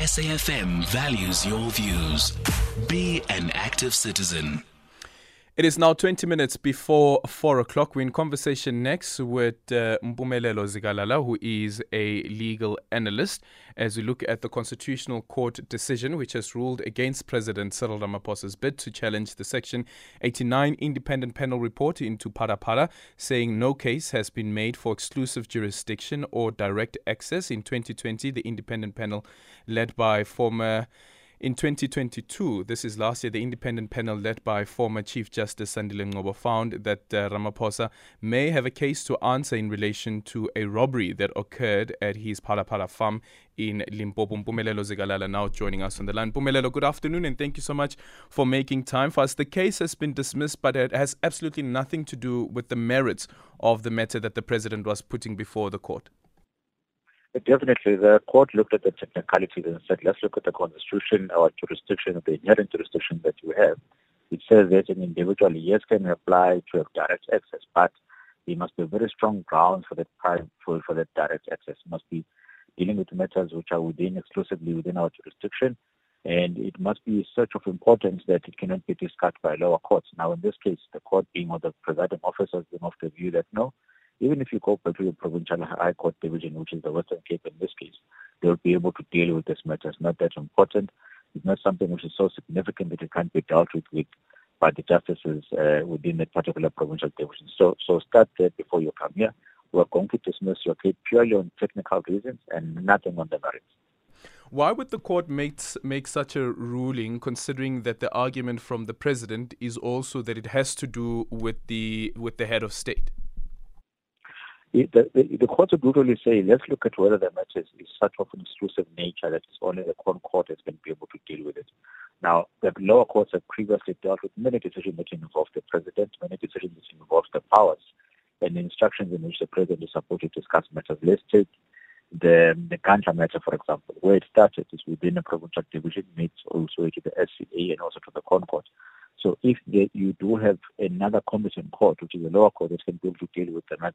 SAFM values your views. Be an active citizen. It is now 20 minutes before 4 o'clock. We're in conversation next with uh, Mpumelelo Zikalala, who is a legal analyst, as we look at the Constitutional Court decision, which has ruled against President Cyril Ramaphosa's bid to challenge the Section 89 independent panel report into Phala, saying no case has been made for exclusive jurisdiction or direct access. In 2020, the independent panel, led by former in 2022, this is last year, the independent panel led by former Chief Justice Sandile Ngcobo found that uh, Ramaphosa may have a case to answer in relation to a robbery that occurred at his Phala farm in Limpopo. Mpumelelo Zikalala now joining us on the line. Mpumelelo, good afternoon and thank you so much for making time for us. The case has been dismissed, but it has absolutely nothing to do with the merits of the matter that the president was putting before the court. Definitely, the court looked at the technicalities and said, let's look at the constitution, our jurisdiction, the inherent jurisdiction that you have. It says that an individual, yes, can apply to have direct access, but there must be very strong grounds for that for, for that direct access. It must be dealing with matters which are within exclusively within our jurisdiction, and it must be such of importance that it cannot be discussed by lower courts. Now, in this case, the court being or the presiding officer has been of the view that no, even if you go to the provincial high court division, which is the Western Cape in this case, they'll be able to deal with this matter. It's not that important. It's not something which is so significant that it can't be dealt with, with by the justices uh, within that particular provincial division. So, so start there before you come here. We're going to dismiss your case purely on technical reasons and nothing on the merits. Why would the court make, make such a ruling, considering that the argument from the president is also that it has to do with the with the head of state? The, courts would brutally say, let's look at whether the matter is, is such of an exclusive nature that it's only the ConCourt that's going to be able to deal with it. Now, the lower courts have previously dealt with many decisions that involve the president, many decisions that involve the powers, and the instructions in which the president is supposed to discuss matters. Let's take the the Nkandla matter, for example, where it started is within a provincial division, meets also to the SCA and also to the ConCourt. So if you do have another competent court, which is a lower court that can be able to deal with the matter,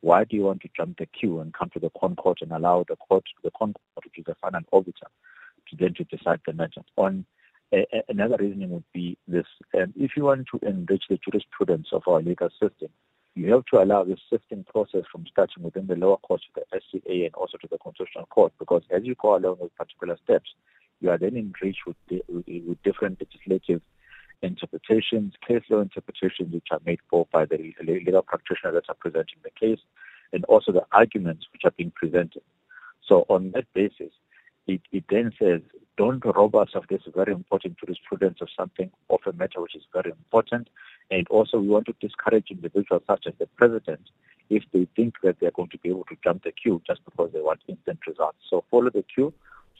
why do you want to jump the queue and come to the court and allow the court, the con court, which is the final arbiter, to then to decide the matter? On another reasoning would be this: um, if you want to enrich the jurisprudence of our legal system, you have to allow this sifting process from starting within the lower court to the SCA and also to the constitutional court, because as you go along with particular steps, you are then enriched with, the, with, with different legislative interpretations, case law interpretations which are made for by the legal practitioner that are presenting the case, and also the arguments which are being presented. So on that basis, it, it then says, don't rob us of this very important jurisprudence of something, of a matter which is very important. And also we want to discourage individuals such as the president if they think that they're going to be able to jump the queue just because they want instant results. So follow the queue,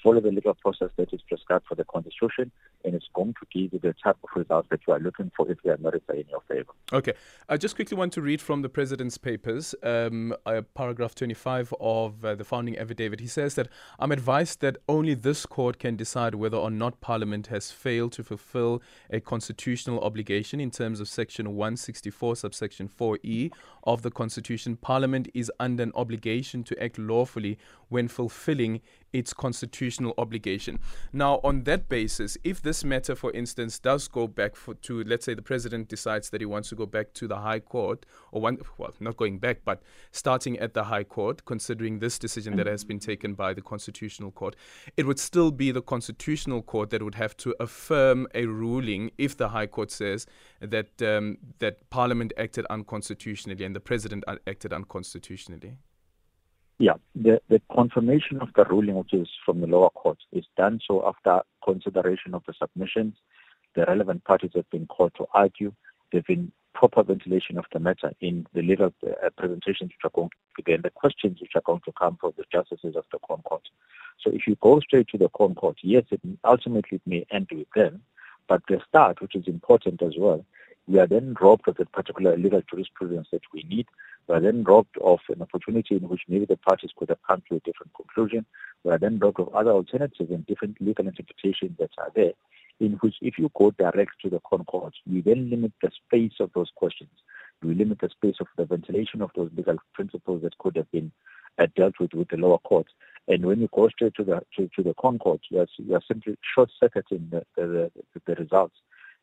follow the legal process that is prescribed for the constitution, and it's going to give you the type of results that you are looking for if they are merits in your favor. Okay. I just quickly want to read from the President's papers, um, uh, paragraph 25 of uh, the founding affidavit. He says that I'm advised that only this court can decide whether or not Parliament has failed to fulfill a constitutional obligation in terms of Section 164, subsection 4e of the Constitution. Parliament is under an obligation to act lawfully when fulfilling its constitutional obligation. Now, on that basis, if this matter, for instance, does go back for, to, let's say, the president decides that he wants to go back to the High Court, or one, well, not going back, but starting at the High Court, considering this decision that has been taken by the Constitutional Court, it would still be the Constitutional Court that would have to affirm a ruling if the High Court says that um, that Parliament acted unconstitutionally and the president acted unconstitutionally. Yeah, the, the confirmation of the ruling, which is from the lower court, is done so after consideration of the submissions. The relevant parties have been called to argue. There's been proper ventilation of the matter in the legal uh, presentations which are going to begin, the questions which are going to come from the justices of the Court. So if you go straight to the Court, yes, it ultimately it may end with them, but the start, which is important as well, we are then robbed of that particular legal jurisprudence that we need we are then robbed of an opportunity in which maybe the parties could have come to a different conclusion. We are then robbed of other alternatives and different legal interpretations that are there, in which if you go direct to the ConCourt, you then limit the space of those questions. You limit the space of the ventilation of those legal principles that could have been uh, dealt with with the lower courts. And when you go straight to the to, to the ConCourt, you are, you are simply short-circuiting the, the, the, the results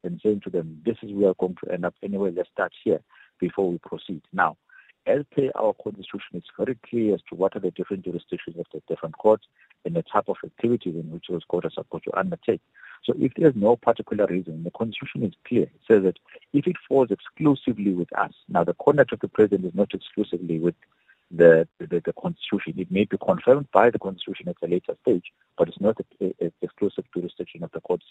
and saying to them, this is where we are going to end up anyway, let's start here before we proceed. Now, as per our constitution, it's very clear as to what are the different jurisdictions of the different courts and the type of activities in which those courts are supposed to undertake. So if there's no particular reason, the constitution is clear. It says that if it falls exclusively with us, now the conduct of the president is not exclusively with the, the, the constitution. It may be confirmed by the constitution at a later stage, but it's not the exclusive jurisdiction of the courts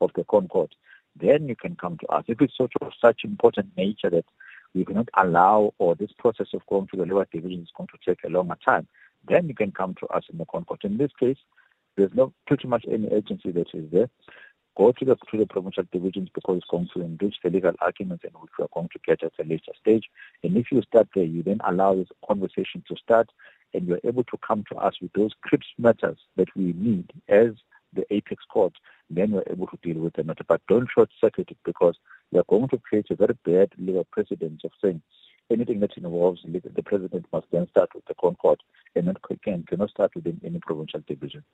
of the ConCourt. Then you can come to us. If it's sort of such important nature that we cannot allow or this process of going to the lower division is going to take a longer time, then you can come to us in the ConCourt. In this case, there's not pretty much any agency that is there. Go to the to the provincial divisions because it's going to enrich the legal arguments and which we are going to get at a later stage. And if you start there, you then allow this conversation to start and you're able to come to us with those crisp matters that we need as the apex court, then we're able to deal with the matter. But don't short circuit it because you're going to create a very bad legal precedent of saying anything that involves the president must then start with the ConCourt and not can, cannot start within any provincial division.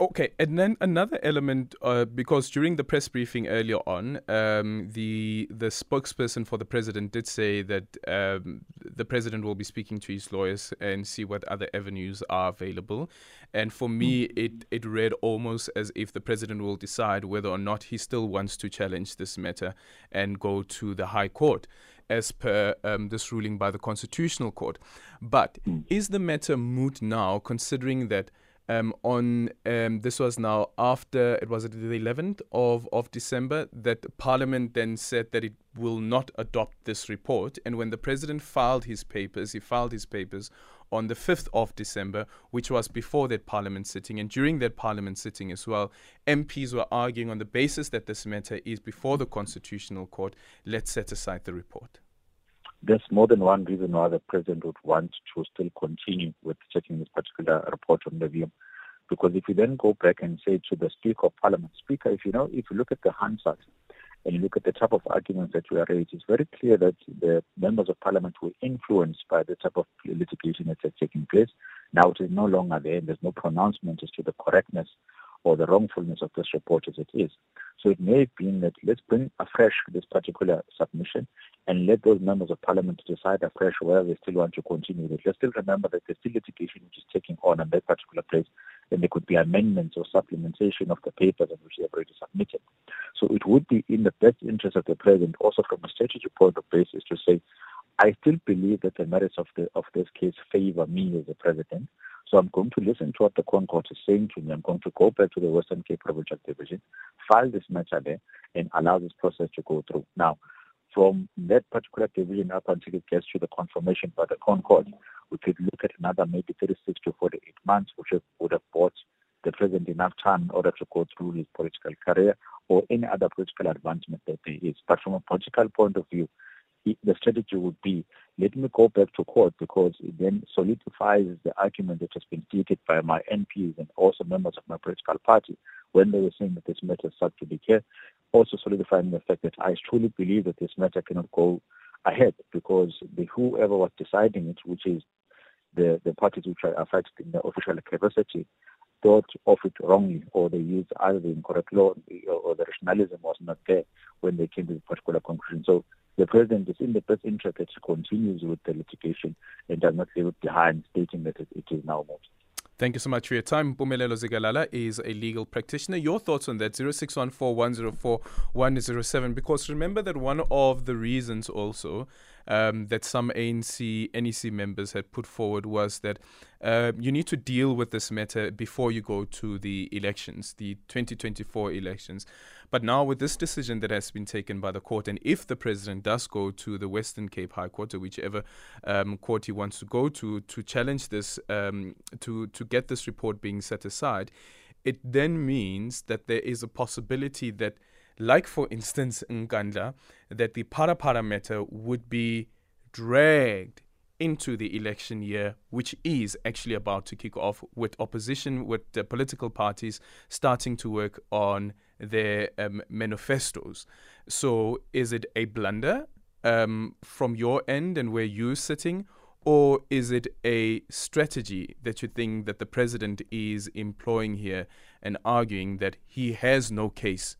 Okay, and then another element, uh, because during the press briefing earlier on, um, the the spokesperson for the president did say that um, the president will be speaking to his lawyers and see what other avenues are available. And for me, hmm. it it read almost as if the president will decide whether or not he still wants to challenge this matter and go to the High Court as per um, this ruling by the Constitutional Court. But mm. is the matter moot now, considering that um, on um, this was now after it was the 11th of, of December that Parliament then said that it will not adopt this report. And when the president filed his papers, he filed his papers on the 5th of December, which was before that Parliament sitting. And during that Parliament sitting as well, MPs were arguing on the basis that this matter is before the Constitutional Court, let's set aside the report there's more than one reason why the president would want to still continue with checking this particular report on the VM. Because if you then go back and say to the Speaker of Parliament, Speaker, if you know, if you look at the Hansard and you look at the type of arguments that were raised, it's very clear that the members of Parliament were influenced by the type of litigation that's taking place. Now it is no longer there, and there's no pronouncement as to the correctness or the wrongfulness of this report as it is. So it may have been that let's bring afresh this particular submission and let those members of parliament decide afresh whether they still want to continue with it. Let's still remember that there's still litigation which is taking on in that particular place, and there could be amendments or supplementation of the papers which they have already submitted. So it would be in the best interest of the president, also from a strategic point of basis, to say, I still believe that the merits of the of this case favor me as a president. So I'm going to listen to what the ConCourt is saying to me. I'm going to go back to the Western Cape Provincial Division, file this matter there, and allow this process to go through. Now, from that particular division up until it gets to the confirmation by the ConCourt, we could look at another maybe 36 to 48 months, which would have bought the president enough time in order to go through his political career or any other political advancement that there is. But from a political point of view, the strategy would be let me go back to court because it then solidifies the argument that has been stated by my MPs and also members of my political party when they were saying that this matter is to here, also solidifying the fact that I truly believe that this matter cannot go ahead because the whoever was deciding it, which is the, the parties which are affected in the official capacity, thought of it wrongly or they used either the incorrect law or the rationalism was not there when they came to the particular conclusion. So the president is in the best interest that he continues with the litigation and does not leave it behind, stating that it, is now moved. Thank you so much for your time. Mpumelelo Zikalala is a legal practitioner. Your thoughts on that? 0614104107. Because remember that one of the reasons also um, that some ANC, NEC members had put forward was that uh, you need to deal with this matter before you go to the elections, the 2024 elections. But now, with this decision that has been taken by the court, and if the president does go to the Western Cape High Court or whichever um, court he wants to go to to challenge this, um, to to get this report being set aside, it then means that there is a possibility that, like for instance, Nkandla, that the Phala-Phala matter would be dragged into the election year, which is actually about to kick off with opposition, with the political parties starting to work on their um, manifestos. So, is it a blunder um, from your end and where you're sitting, Or is it a strategy that you think that the president is employing here and arguing that he has no case